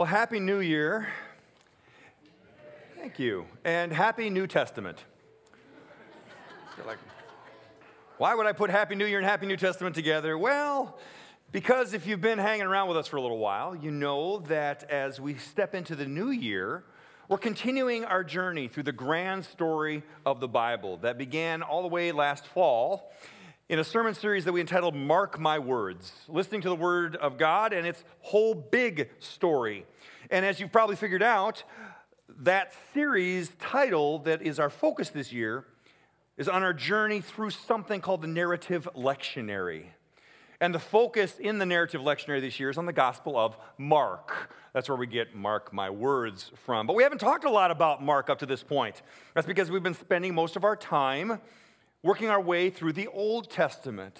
Well, Happy New Year. Thank you. And Happy New Testament. You're like, why would I put Happy New Year and Happy New Testament together? Well, because if you've been hanging around with us for a little while, you know that as we step into the new year, we're continuing our journey through the grand story of the Bible that began all the way last fall in a sermon series that we entitled Mark My Words, listening to the Word of God and its whole big story. And as you've probably figured out, that series title that is our focus this year is on our journey through something called the narrative lectionary. And the focus in the narrative lectionary this year is on the Gospel of Mark. That's where we get Mark My Words from. But we haven't talked a lot about Mark up to this point. That's because we've been spending most of our time working our way through the Old Testament.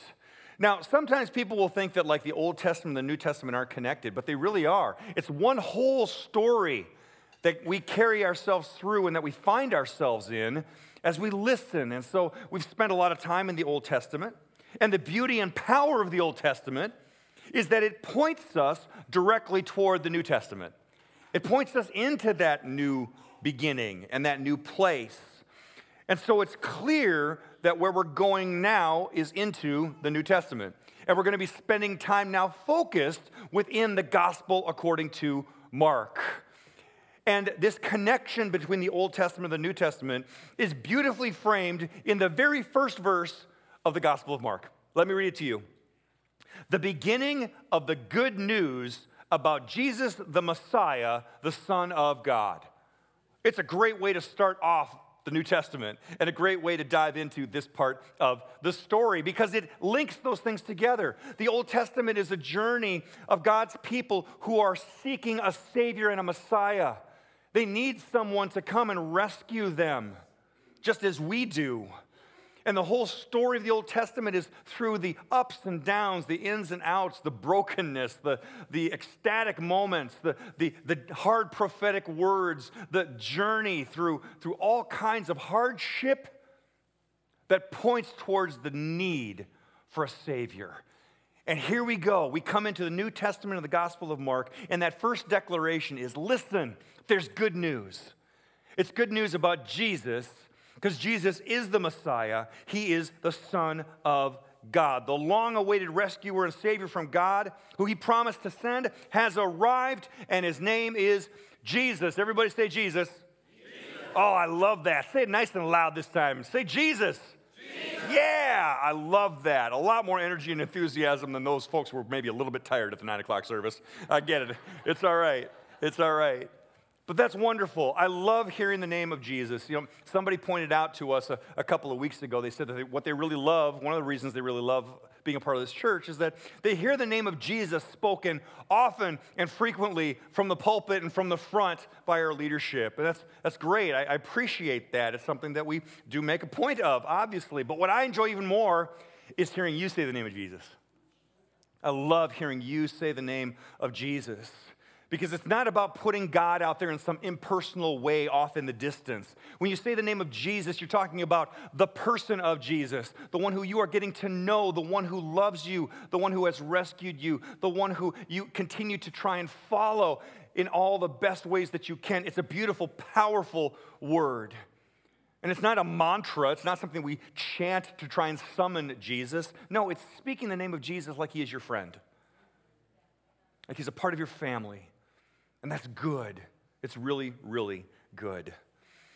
Now, sometimes people will think that like the Old Testament and the New Testament aren't connected, but they really are. It's one whole story that we carry ourselves through and that we find ourselves in as we listen. And so we've spent a lot of time in the Old Testament. And the beauty and power of the Old Testament is that it points us directly toward the New Testament. It points us into that new beginning and that new place. And so it's clear that where we're going now is into the New Testament. And we're going to be spending time now focused within the gospel according to Mark. And this connection between the Old Testament and the New Testament is beautifully framed in the very first verse of the Gospel of Mark. Let me read it to you. The beginning of the good news about Jesus the Messiah, the Son of God. It's a great way to start off the New Testament, and a great way to dive into this part of the story because it links those things together. The Old Testament is a journey of God's people who are seeking a Savior and a Messiah. They need someone to come and rescue them, just as we do. And the whole story of the Old Testament is through the ups and downs, the ins and outs, the brokenness, the, the ecstatic moments, the, the, the hard prophetic words, the journey through, through all kinds of hardship that points towards the need for a Savior. And here we go. We come into the New Testament of the Gospel of Mark, and that first declaration is listen, there's good news. It's good news about Jesus because Jesus is the Messiah, He is the Son of God. The long awaited rescuer and Savior from God, who He promised to send, has arrived, and His name is Jesus. Everybody say Jesus. Jesus. Oh, I love that. Say it nice and loud this time. Say Jesus. Jesus. Yeah, I love that. A lot more energy and enthusiasm than those folks were maybe a little bit tired at the nine o'clock service. I get it. It's all right. It's all right. But that's wonderful. I love hearing the name of Jesus. You know, somebody pointed out to us a, a couple of weeks ago, they said that they, what they really love, one of the reasons they really love being a part of this church is that they hear the name of Jesus spoken often and frequently from the pulpit and from the front by our leadership. And that's, that's great. I, I appreciate that. It's something that we do make a point of, obviously. But what I enjoy even more is hearing you say the name of Jesus. I love hearing you say the name of Jesus because it's not about putting God out there in some impersonal way off in the distance. When you say the name of Jesus, you're talking about the person of Jesus, the one who you are getting to know, the one who loves you, the one who has rescued you, the one who you continue to try and follow in all the best ways that you can. It's a beautiful, powerful word. And it's not a mantra, it's not something we chant to try and summon Jesus. No, it's speaking the name of Jesus like he is your friend, like he's a part of your family and that's good. It's really, really good.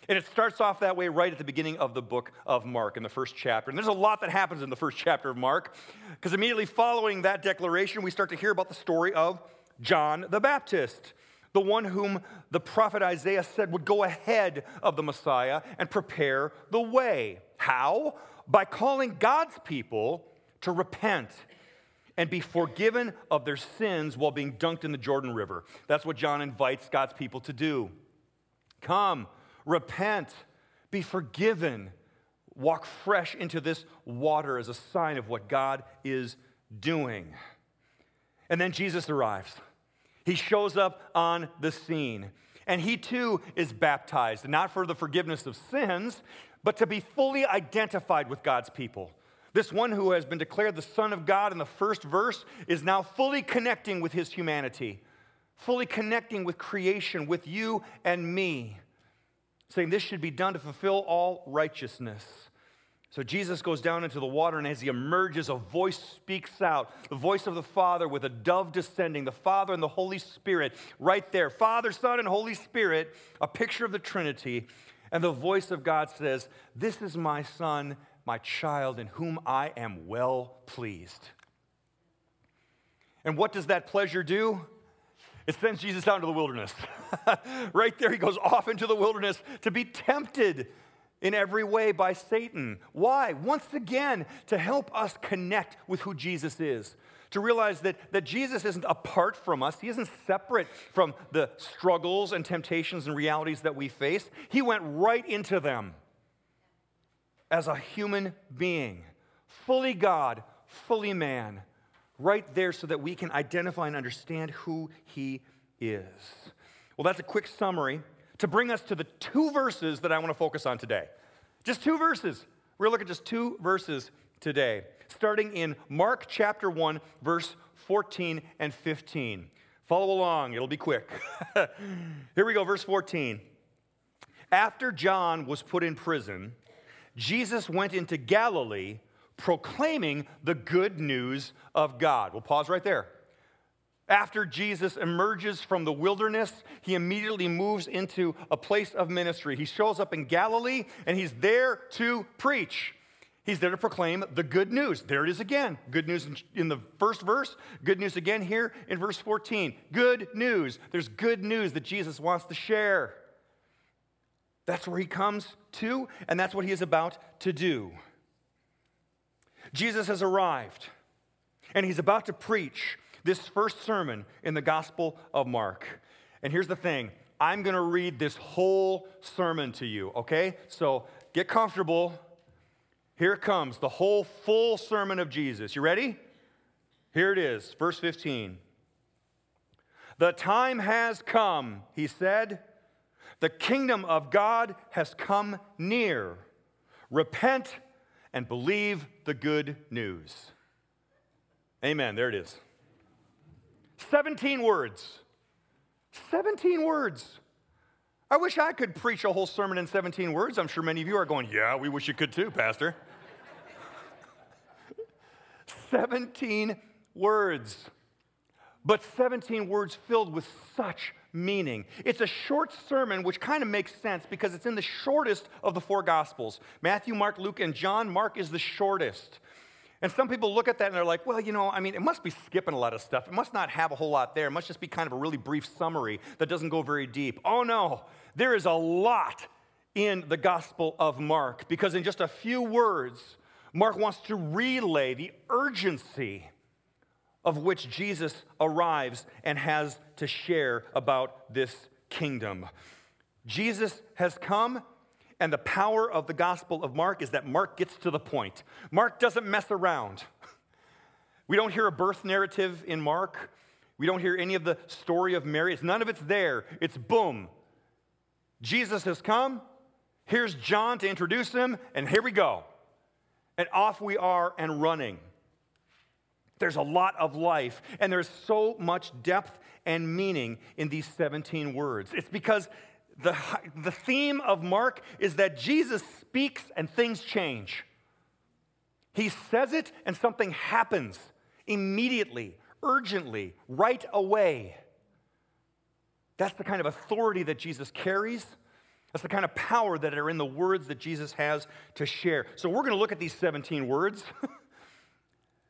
And it starts off that way right at the beginning of the book of Mark in the first chapter. And there's a lot that happens in the first chapter of Mark, because immediately following that declaration, we start to hear about the story of John the Baptist, the one whom the prophet Isaiah said would go ahead of the Messiah and prepare the way. How? By calling God's people to repent and be forgiven of their sins while being dunked in the Jordan River. That's what John invites God's people to do. Come, repent, be forgiven, walk fresh into this water as a sign of what God is doing. And then Jesus arrives. He shows up on the scene. And he too is baptized, not for the forgiveness of sins, but to be fully identified with God's people. This one who has been declared the Son of God in the first verse is now fully connecting with his humanity. fully connecting with creation, with you and me, saying this should be done to fulfill all righteousness. So Jesus goes down into the water, and as he emerges, a voice speaks out the voice of the Father with a dove descending, the Father and the Holy Spirit right there. Father, Son, and Holy Spirit, a picture of the Trinity. And the voice of God says, This is my Son, my child, in whom I am well pleased. And what does that pleasure do? It sends Jesus out into the wilderness. right there, he goes off into the wilderness to be tempted in every way by Satan. Why? Once again, to help us connect with who Jesus is. To realize that, that Jesus isn't apart from us, He isn't separate from the struggles and temptations and realities that we face. He went right into them as a human being, fully God, fully man, right there so that we can identify and understand who He is. Well, that's a quick summary to bring us to the two verses that I want to focus on today. Just two verses. We're going to look at just two verses today, starting in Mark chapter 1, verse 14 and 15. Follow along, it'll be quick. Here we go, verse 14. After John was put in prison, Jesus went into Galilee proclaiming the good news of God. We'll pause right there. After Jesus emerges from the wilderness, he immediately moves into a place of ministry. He shows up in Galilee and he's there to preach. He's there to proclaim the good news. There it is again. Good news in the first verse, good news again here in verse 14. Good news. There's good news that Jesus wants to share. That's where he comes to, and that's what he is about to do. Jesus has arrived, and he's about to preach this first sermon in the Gospel of Mark. And here's the thing I'm going to read this whole sermon to you, okay? So get comfortable. Here comes, the whole full sermon of Jesus. You ready? Here it is, verse 15. The time has come, he said. The kingdom of God has come near. Repent and believe the good news. Amen. There it is. 17 words. 17 words. I wish I could preach a whole sermon in 17 words. I'm sure many of you are going, Yeah, we wish you could too, Pastor. 17 words. But 17 words filled with such meaning. It's a short sermon, which kind of makes sense because it's in the shortest of the four Gospels Matthew, Mark, Luke, and John. Mark is the shortest. And some people look at that and they're like, well, you know, I mean, it must be skipping a lot of stuff. It must not have a whole lot there. It must just be kind of a really brief summary that doesn't go very deep. Oh, no, there is a lot in the Gospel of Mark because in just a few words, Mark wants to relay the urgency of which Jesus arrives and has to share about this kingdom. Jesus has come and the power of the Gospel of Mark is that Mark gets to the point. Mark doesn't mess around. We don't hear a birth narrative in Mark. We don't hear any of the story of Mary. It's none of it's there. It's boom. Jesus has come. Here's John to introduce him, and here we go. And off we are and running. There's a lot of life, and there's so much depth and meaning in these 17 words. It's because the, the theme of Mark is that Jesus speaks and things change. He says it and something happens immediately, urgently, right away. That's the kind of authority that Jesus carries. That's the kind of power that are in the words that Jesus has to share. So we're going to look at these 17 words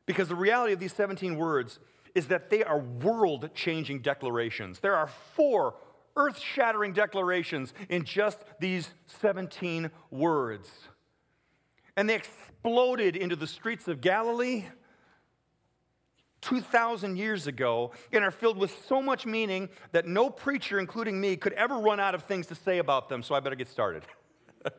because the reality of these 17 words is that they are world changing declarations. There are four earth shattering declarations in just these 17 words. And they exploded into the streets of Galilee 2,000 years ago and are filled with so much meaning that no preacher, including me, could ever run out of things to say about them, so I better get started.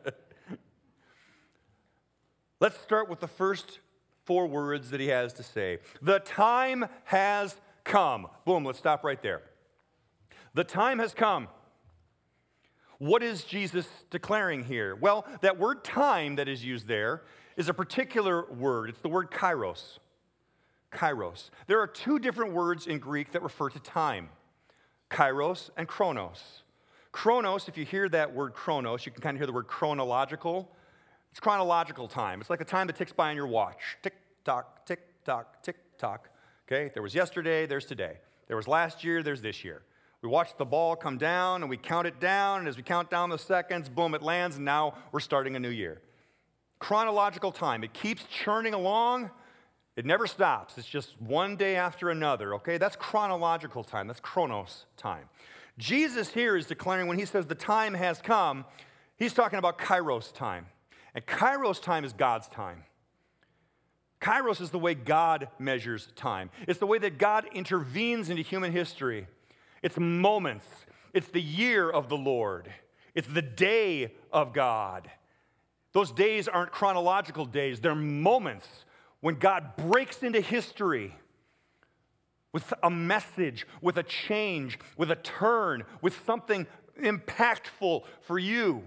Let's start with the first four words that he has to say. The time has come. Boom, let's stop right there. The time has come. What is Jesus declaring here? Well, that word time that is used there is a particular word. It's the word kairos. Kairos. There are two different words in Greek that refer to time. Kairos and Chronos. Chronos, if you hear that word chronos, you can kind of hear the word chronological. It's chronological time. It's like the time that ticks by on your watch. Tick tock, tick tock, tick tock. Okay? There was yesterday, there's today. There was last year, there's this year. We watch the ball come down and we count it down, and as we count down the seconds, boom, it lands, and now we're starting a new year. Chronological time. It keeps churning along. It never stops. It's just one day after another, okay? That's chronological time. That's chronos time. Jesus here is declaring when he says the time has come, he's talking about kairos time. And kairos time is God's time. Kairos is the way God measures time. It's the way that God intervenes into human history. It's moments. It's the year of the Lord. It's the day of God. Those days aren't chronological days, they're moments when God breaks into history with a message, with a change, with a turn, with something impactful for you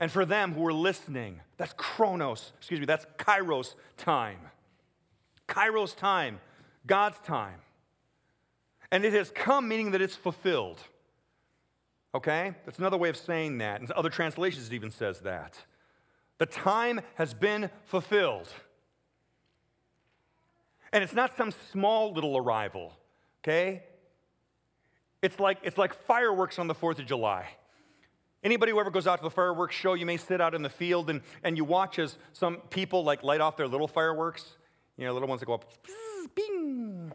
and for them who are listening. That's chronos, excuse me, that's kairos time. Kairos time, God's time. And it has come, meaning that it's fulfilled. Okay? That's another way of saying that. In other translations, it even says that. The time has been fulfilled. And it's not some small little arrival, okay? It's like, it's like fireworks on the 4th of July. Anybody who ever goes out to the fireworks show, you may sit out in the field and, and you watch as some people like light off their little fireworks. You know, little ones that go up, bing,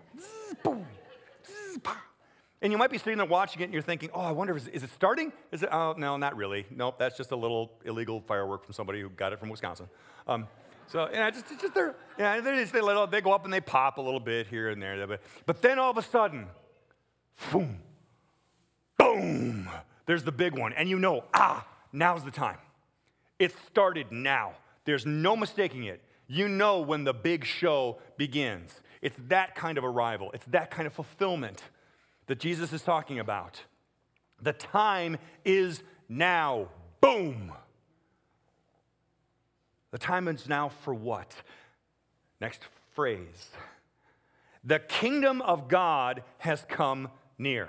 boom, and you might be sitting there watching it and you're thinking, oh, I wonder, is, is it starting? Is it? Oh, no, not really. Nope, that's just a little illegal firework from somebody who got it from Wisconsin. Um, so, yeah, just, just they're, yeah, they, just, they, let, they go up and they pop a little bit here and there. But, but then all of a sudden, boom, boom, there's the big one. And you know, ah, now's the time. It started now. There's no mistaking it. You know when the big show begins. It's that kind of arrival, it's that kind of fulfillment that Jesus is talking about. The time is now. Boom. The time is now for what? Next phrase. The kingdom of God has come near.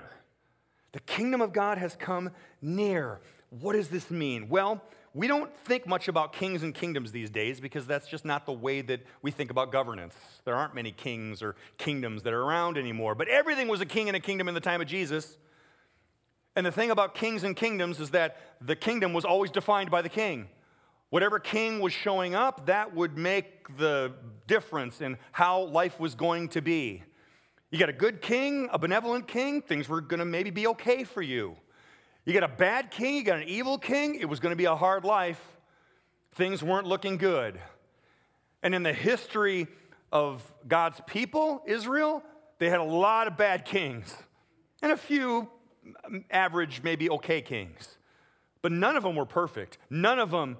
The kingdom of God has come near. What does this mean? Well, we don't think much about kings and kingdoms these days because that's just not the way that we think about governance. There aren't many kings or kingdoms that are around anymore. But everything was a king and a kingdom in the time of Jesus. And the thing about kings and kingdoms is that the kingdom was always defined by the king. Whatever king was showing up, that would make the difference in how life was going to be. You got a good king, a benevolent king, things were going to maybe be okay for you. You got a bad king, you got an evil king, it was going to be a hard life. Things weren't looking good. And in the history of God's people, Israel, they had a lot of bad kings and a few average, maybe okay kings. But none of them were perfect. None of them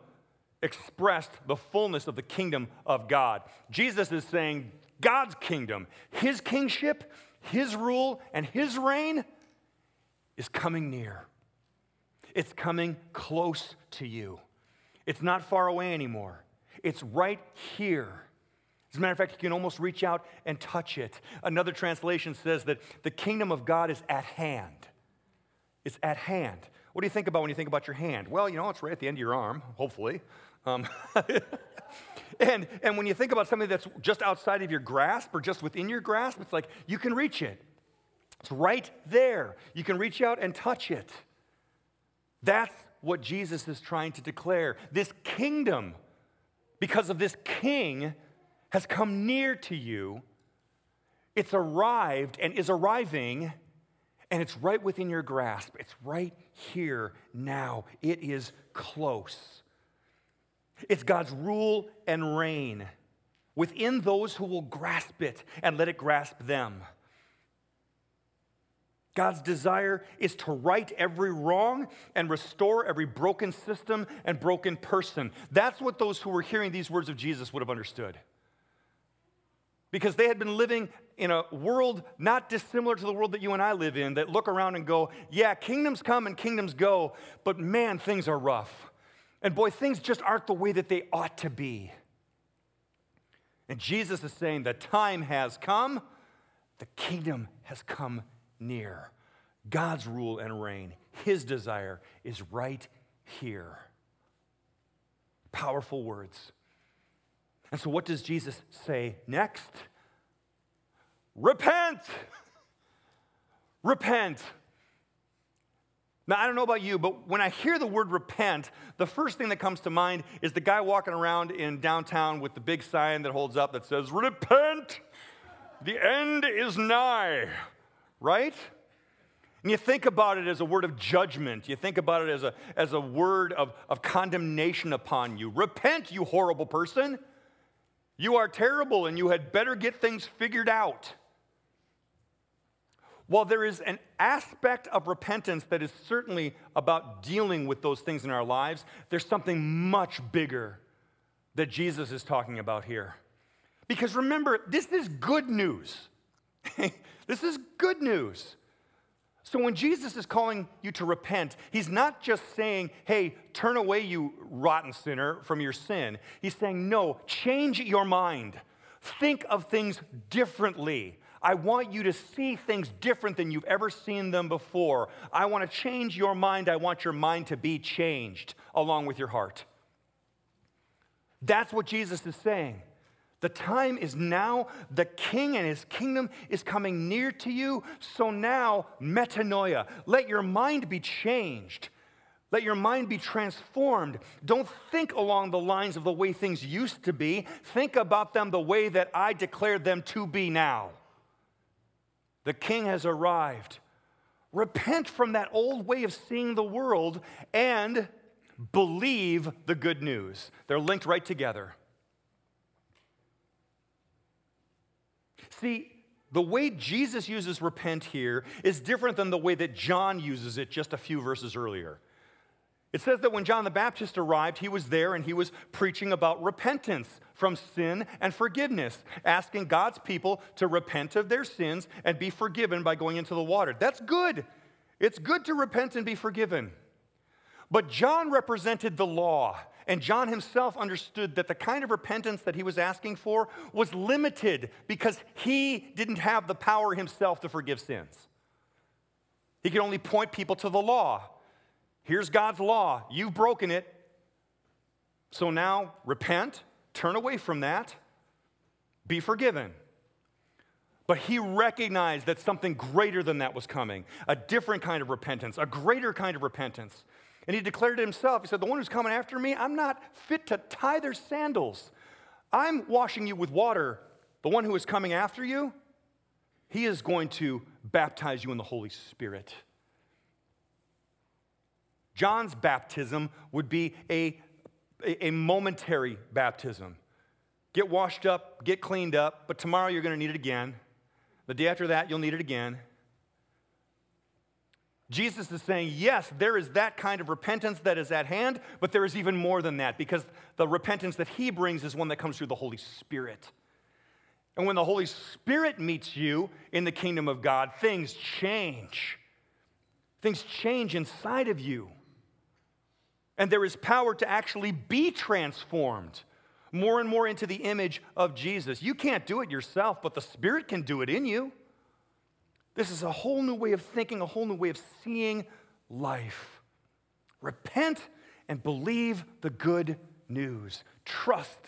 expressed the fullness of the kingdom of God. Jesus is saying God's kingdom, his kingship, his rule, and his reign is coming near. It's coming close to you. It's not far away anymore. It's right here. As a matter of fact, you can almost reach out and touch it. Another translation says that the kingdom of God is at hand. It's at hand. What do you think about when you think about your hand? Well, you know, it's right at the end of your arm, hopefully. Um, and, and when you think about something that's just outside of your grasp or just within your grasp, it's like you can reach it. It's right there. You can reach out and touch it. That's what Jesus is trying to declare. This kingdom, because of this king, has come near to you. It's arrived and is arriving, and it's right within your grasp. It's right here now. It is close. It's God's rule and reign within those who will grasp it and let it grasp them. God's desire is to right every wrong and restore every broken system and broken person. That's what those who were hearing these words of Jesus would have understood. Because they had been living in a world not dissimilar to the world that you and I live in, that look around and go, yeah, kingdoms come and kingdoms go, but man, things are rough. And boy, things just aren't the way that they ought to be. And Jesus is saying the time has come, the kingdom has come near. God's rule and reign, His desire is right here. Powerful words. And so, what does Jesus say next? Repent! Repent. Now, I don't know about you, but when I hear the word repent, the first thing that comes to mind is the guy walking around in downtown with the big sign that holds up that says, Repent! The end is nigh, right? And you think about it as a word of judgment. You think about it as a, as a word of, of condemnation upon you. Repent, you horrible person. You are terrible and you had better get things figured out. While there is an aspect of repentance that is certainly about dealing with those things in our lives, there's something much bigger that Jesus is talking about here. Because remember, this is good news. this is good news. So when Jesus is calling you to repent, he's not just saying, hey, turn away, you rotten sinner, from your sin. He's saying, no, change your mind. Think of things differently. I want you to see things different than you've ever seen them before. I want to change your mind. I want your mind to be changed along with your heart. That's what Jesus is saying. The time is now. The king and his kingdom is coming near to you. So now, metanoia, let your mind be changed. Let your mind be transformed. Don't think along the lines of the way things used to be. Think about them the way that I declared them to be now. The king has arrived. Repent from that old way of seeing the world and believe the good news. They're linked right together. See, the way Jesus uses repent here is different than the way that John uses it just a few verses earlier. It says that when John the Baptist arrived, he was there and he was preaching about repentance from sin and forgiveness, asking God's people to repent of their sins and be forgiven by going into the water. That's good. It's good to repent and be forgiven. But John represented the law, and John himself understood that the kind of repentance that he was asking for was limited because he didn't have the power himself to forgive sins. He could only point people to the law. Here's God's law. You've broken it. So now repent, turn away from that, be forgiven. But he recognized that something greater than that was coming a different kind of repentance, a greater kind of repentance. And he declared it himself. He said, The one who's coming after me, I'm not fit to tie their sandals. I'm washing you with water. The one who is coming after you, he is going to baptize you in the Holy Spirit. John's baptism would be a, a, momentary baptism. Get washed up, get cleaned up, but tomorrow you're going to need it again. The day after that, you'll need it again. Jesus is saying, yes, there is that kind of repentance that is at hand, but there is even more than that because the repentance that he brings is one that comes through the Holy Spirit. And when the Holy Spirit meets you in the kingdom of God, things change. Things change inside of you. And there is power to actually be transformed more and more into the image of Jesus. You can't do it yourself, but the Spirit can do it in you. This is a whole new way of thinking, a whole new way of seeing life. Repent and believe the good news. Trust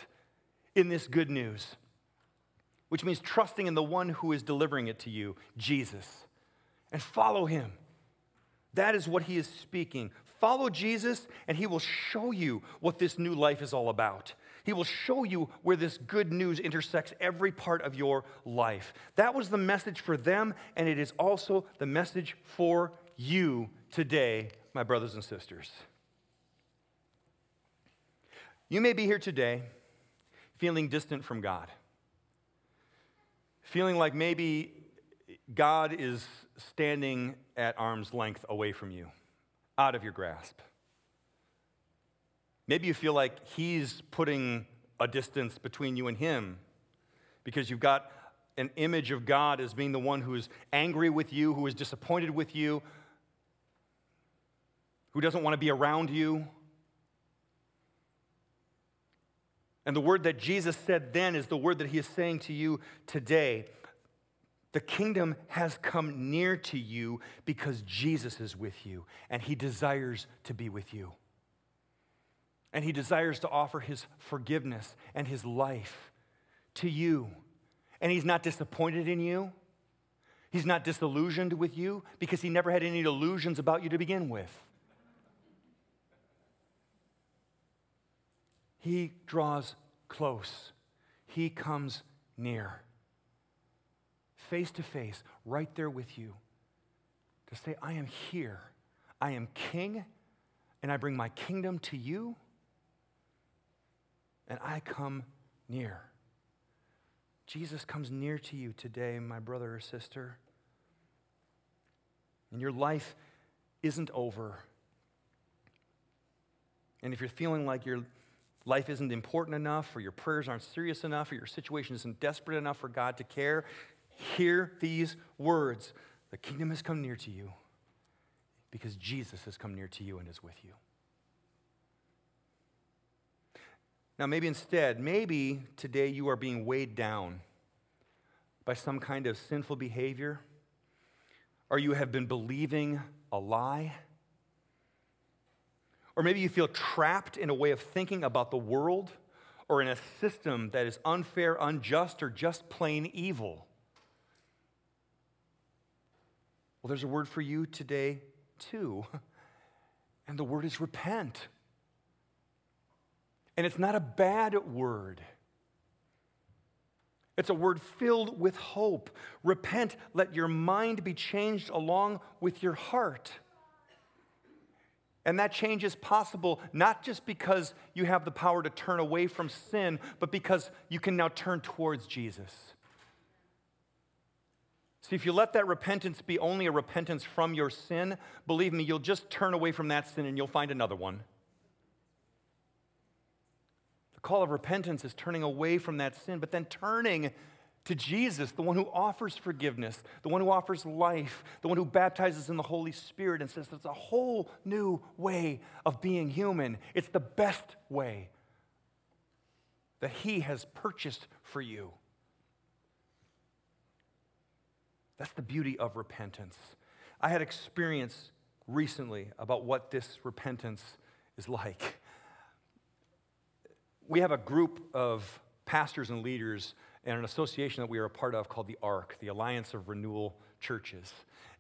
in this good news, which means trusting in the one who is delivering it to you, Jesus, and follow him. That is what he is speaking. Follow Jesus, and he will show you what this new life is all about. He will show you where this good news intersects every part of your life. That was the message for them, and it is also the message for you today, my brothers and sisters. You may be here today feeling distant from God, feeling like maybe God is standing at arm's length away from you, out of your grasp. Maybe you feel like he's putting a distance between you and him because you've got an image of God as being the one who is angry with you, who is disappointed with you, who doesn't want to be around you. And the word that Jesus said then is the word that he is saying to you today The kingdom has come near to you because Jesus is with you and he desires to be with you. And he desires to offer his forgiveness and his life to you. And he's not disappointed in you. He's not disillusioned with you because he never had any illusions about you to begin with. He draws close, he comes near, face to face, right there with you, to say, I am here. I am king, and I bring my kingdom to you, and I come near. Jesus comes near to you today, my brother or sister. And your life isn't over. And if you're feeling like your life isn't important enough, or your prayers aren't serious enough, or your situation isn't desperate enough for God to care, hear these words The kingdom has come near to you because Jesus has come near to you and is with you. Now, maybe instead, maybe today you are being weighed down by some kind of sinful behavior, or you have been believing a lie. Or maybe you feel trapped in a way of thinking about the world or in a system that is unfair, unjust, or just plain evil. Well, there's a word for you today, too. And the word is repent. And it's not a bad word. It's a word filled with hope. Repent, let your mind be changed along with your heart. And that change is possible not just because you have the power to turn away from sin, but because you can now turn towards Jesus. See, if you let that repentance be only a repentance from your sin, believe me, you'll just turn away from that sin and you'll find another one. Call of repentance is turning away from that sin, but then turning to Jesus, the one who offers forgiveness, the one who offers life, the one who baptizes in the Holy Spirit and says it's a whole new way of being human. It's the best way that He has purchased for you. That's the beauty of repentance. I had experience recently about what this repentance is like we have a group of pastors and leaders and an association that we are a part of called the ARC, the Alliance of Renewal Churches.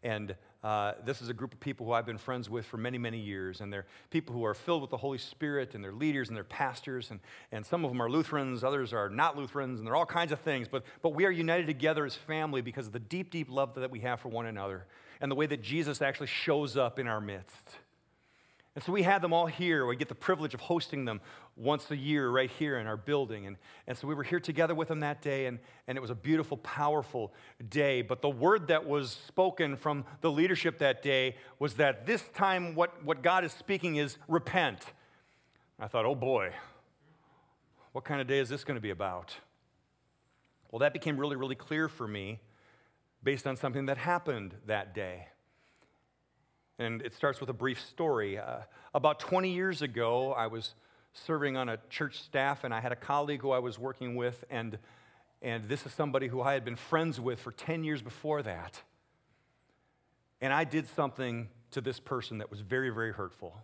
And uh, this is a group of people who I've been friends with for many, many years. And they're people who are filled with the Holy Spirit, and they're leaders and they're pastors. And, and some of them are Lutherans, others are not Lutherans, and they're all kinds of things. But, but we are united together as family because of the deep, deep love that we have for one another and the way that Jesus actually shows up in our midst. And so we had them all here. We get the privilege of hosting them once a year right here in our building. And, and so we were here together with them that day, and, and it was a beautiful, powerful day. But the word that was spoken from the leadership that day was that this time what, what God is speaking is repent. I thought, oh boy, what kind of day is this going to be about? Well, that became really, really clear for me based on something that happened that day. And it starts with a brief story. Uh, about 20 years ago, I was serving on a church staff, and I had a colleague who I was working with, and, and this is somebody who I had been friends with for 10 years before that. And I did something to this person that was very, very hurtful.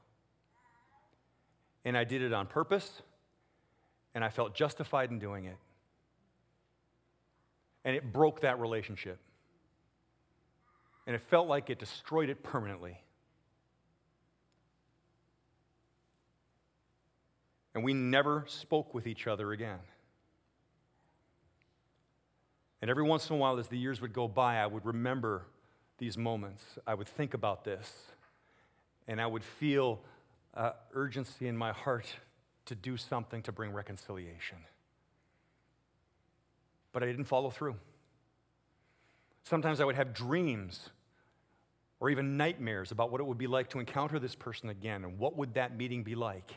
And I did it on purpose, and I felt justified in doing it. And it broke that relationship. And it felt like it destroyed it permanently. and we never spoke with each other again. And every once in a while, as the years would go by, I would remember these moments. I would think about this, and I would feel uh, urgency in my heart to do something to bring reconciliation. But I didn't follow through. Sometimes I would have dreams or even nightmares about what it would be like to encounter this person again and what would that meeting be like.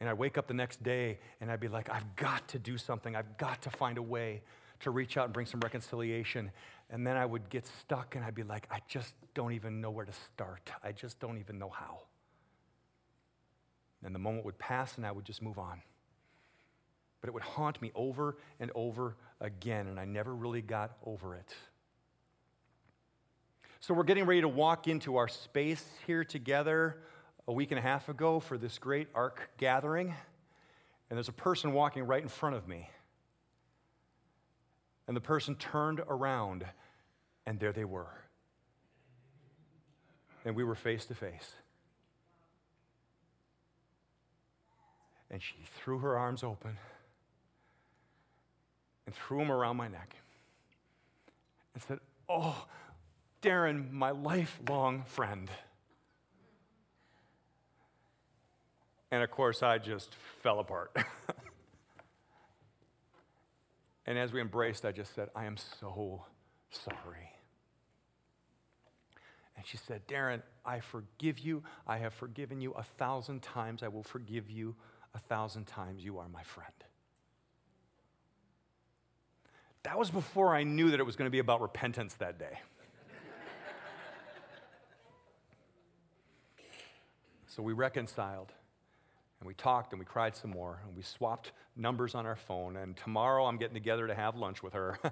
And I'd wake up the next day and I'd be like, I've got to do something. I've got to find a way to reach out and bring some reconciliation. And then I would get stuck and I'd be like, I just don't even know where to start. I just don't even know how. And the moment would pass and I would just move on. But it would haunt me over and over again, and I never really got over it. So, we're getting ready to walk into our space here together a week and a half ago for this great ARC gathering, and there's a person walking right in front of me. And the person turned around, and there they were. And we were face to face. And she threw her arms open and threw them around my neck and said, Oh, Darren, my lifelong friend. And of course, I just fell apart. and as we embraced, I just said, I am so sorry. And she said, Darren, I forgive you. I have forgiven you a thousand times. I will forgive you a thousand times. You are my friend. That was before I knew that it was going to be about repentance that day. so we reconciled and we talked and we cried some more and we swapped numbers on our phone. And tomorrow I'm getting together to have lunch with her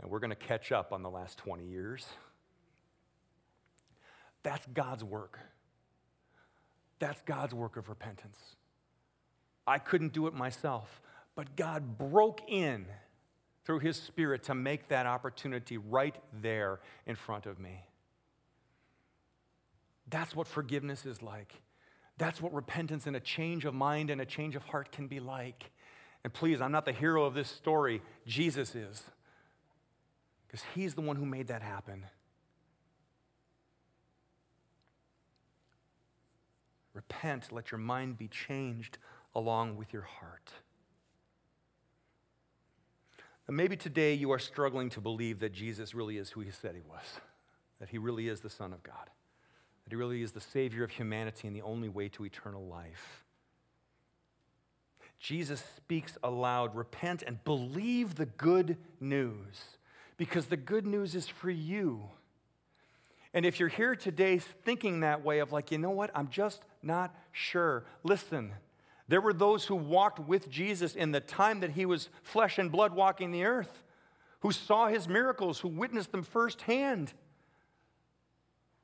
and we're going to catch up on the last 20 years. That's God's work. That's God's work of repentance. I couldn't do it myself, but God broke in through His Spirit to make that opportunity right there in front of me. That's what forgiveness is like. That's what repentance and a change of mind and a change of heart can be like. And please, I'm not the hero of this story, Jesus is. Because He's the one who made that happen. Repent, let your mind be changed along with your heart. And maybe today you are struggling to believe that Jesus really is who he said he was, that he really is the Son of God, that he really is the Savior of humanity and the only way to eternal life. Jesus speaks aloud repent and believe the good news, because the good news is for you. And if you're here today thinking that way of like, you know what, I'm just not sure, listen. There were those who walked with Jesus in the time that he was flesh and blood walking the earth, who saw his miracles, who witnessed them firsthand,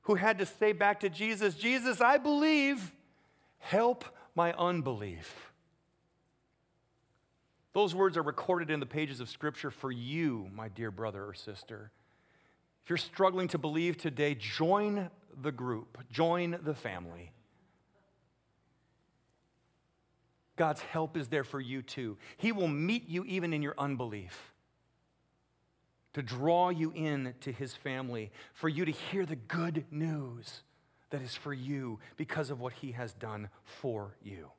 who had to say back to Jesus, Jesus, I believe, help my unbelief. Those words are recorded in the pages of Scripture for you, my dear brother or sister. If you're struggling to believe today, join the group, join the family. God's help is there for you too. He will meet you even in your unbelief to draw you in to his family, for you to hear the good news that is for you because of what he has done for you.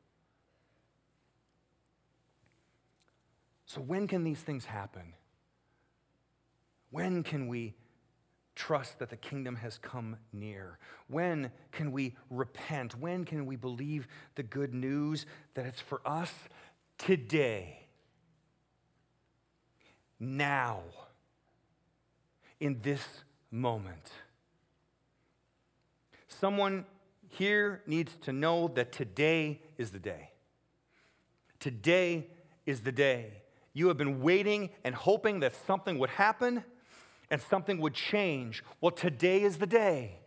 So, when can these things happen? When can we trust that the kingdom has come near? When can we repent? When can we believe the good news that it's for us today? Now, in this moment. Someone here needs to know that today is the day. Today is the day. You have been waiting and hoping that something would happen and something would change. Well, today is the day.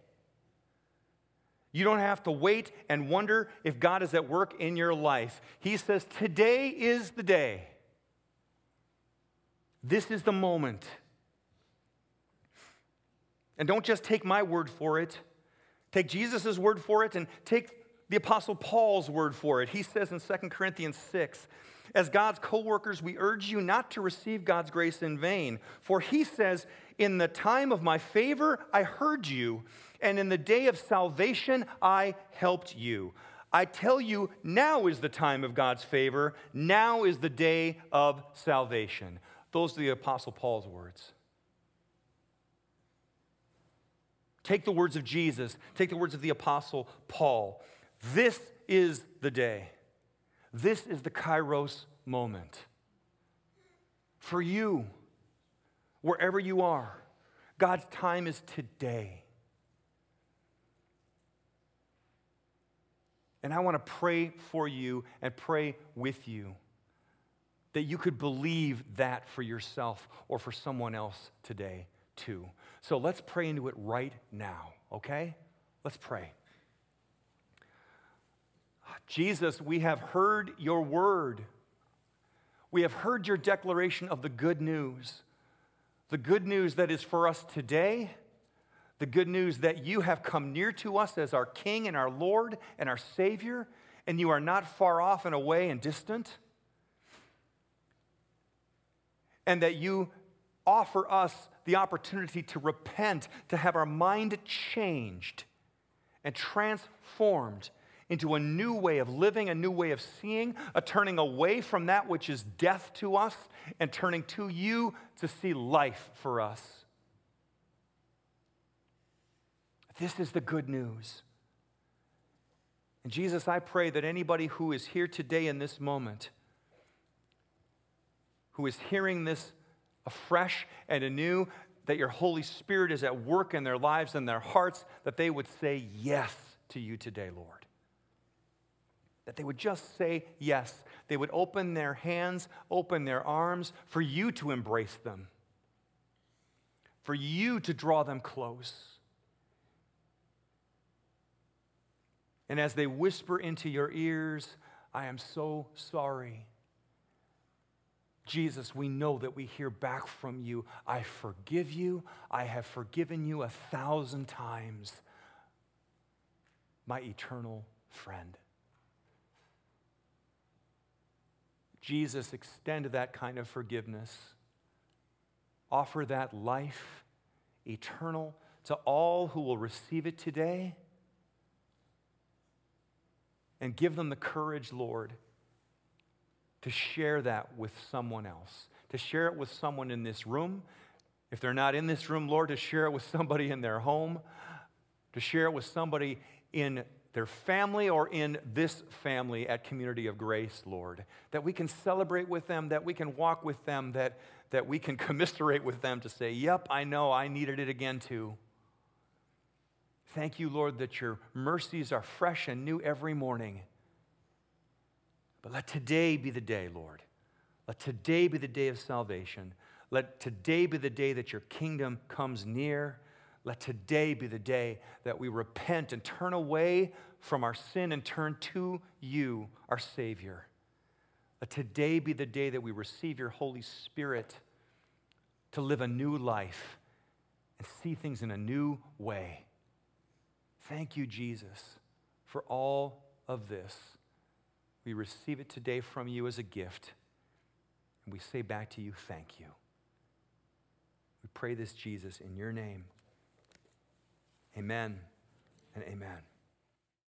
You don't have to wait and wonder if God is at work in your life. He says, Today is the day. This is the moment. And don't just take my word for it, take Jesus' word for it, and take the Apostle Paul's word for it. He says in 2 Corinthians 6 as God's co workers, we urge you not to receive God's grace in vain. For he says, In the time of my favor, I heard you, and in the day of salvation, I helped you. I tell you, now is the time of God's favor. Now is the day of salvation. Those are the Apostle Paul's words. Take the words of Jesus, take the words of the Apostle Paul. This is the day. This is the Kairos moment. For you, wherever you are, God's time is today. And I want to pray for you and pray with you that you could believe that for yourself or for someone else today, too. So let's pray into it right now, okay? Let's pray. Jesus, we have heard your word. We have heard your declaration of the good news. The good news that is for us today, the good news that you have come near to us as our King and our Lord and our Savior, and you are not far off and away and distant. And that you offer us the opportunity to repent, to have our mind changed and transformed into a new way of living, a new way of seeing, a turning away from that which is death to us and turning to you to see life for us. This is the good news. And Jesus, I pray that anybody who is here today in this moment, who is hearing this afresh and anew, that your Holy Spirit is at work in their lives and their hearts, that they would say yes to you today, Lord. That they would just say yes. They would open their hands, open their arms for you to embrace them, for you to draw them close. And as they whisper into your ears, I am so sorry. Jesus, we know that we hear back from you. I forgive you. I have forgiven you a thousand times, my eternal friend. Jesus, extend that kind of forgiveness. Offer that life eternal to all who will receive it today. And give them the courage, Lord, to share that with someone else, to share it with someone in this room. If they're not in this room, Lord, to share it with somebody in their home, to share it with somebody in their family or in this family at Community of Grace, Lord. That we can celebrate with them, that we can walk with them, that, that we can commiserate with them to say, Yep, I know, I needed it again too. Thank you, Lord, that your mercies are fresh and new every morning. But let today be the day, Lord. Let today be the day of salvation. Let today be the day that your kingdom comes near let today be the day that we repent and turn away from our sin and turn to you, our Savior. Let today be the day that we receive your Holy Spirit to live a new life and see things in a new way. Thank you, Jesus, for all of this. We receive it today from you as a gift, and we say back to you, thank you. We pray this, Jesus, in your name. Amen and amen.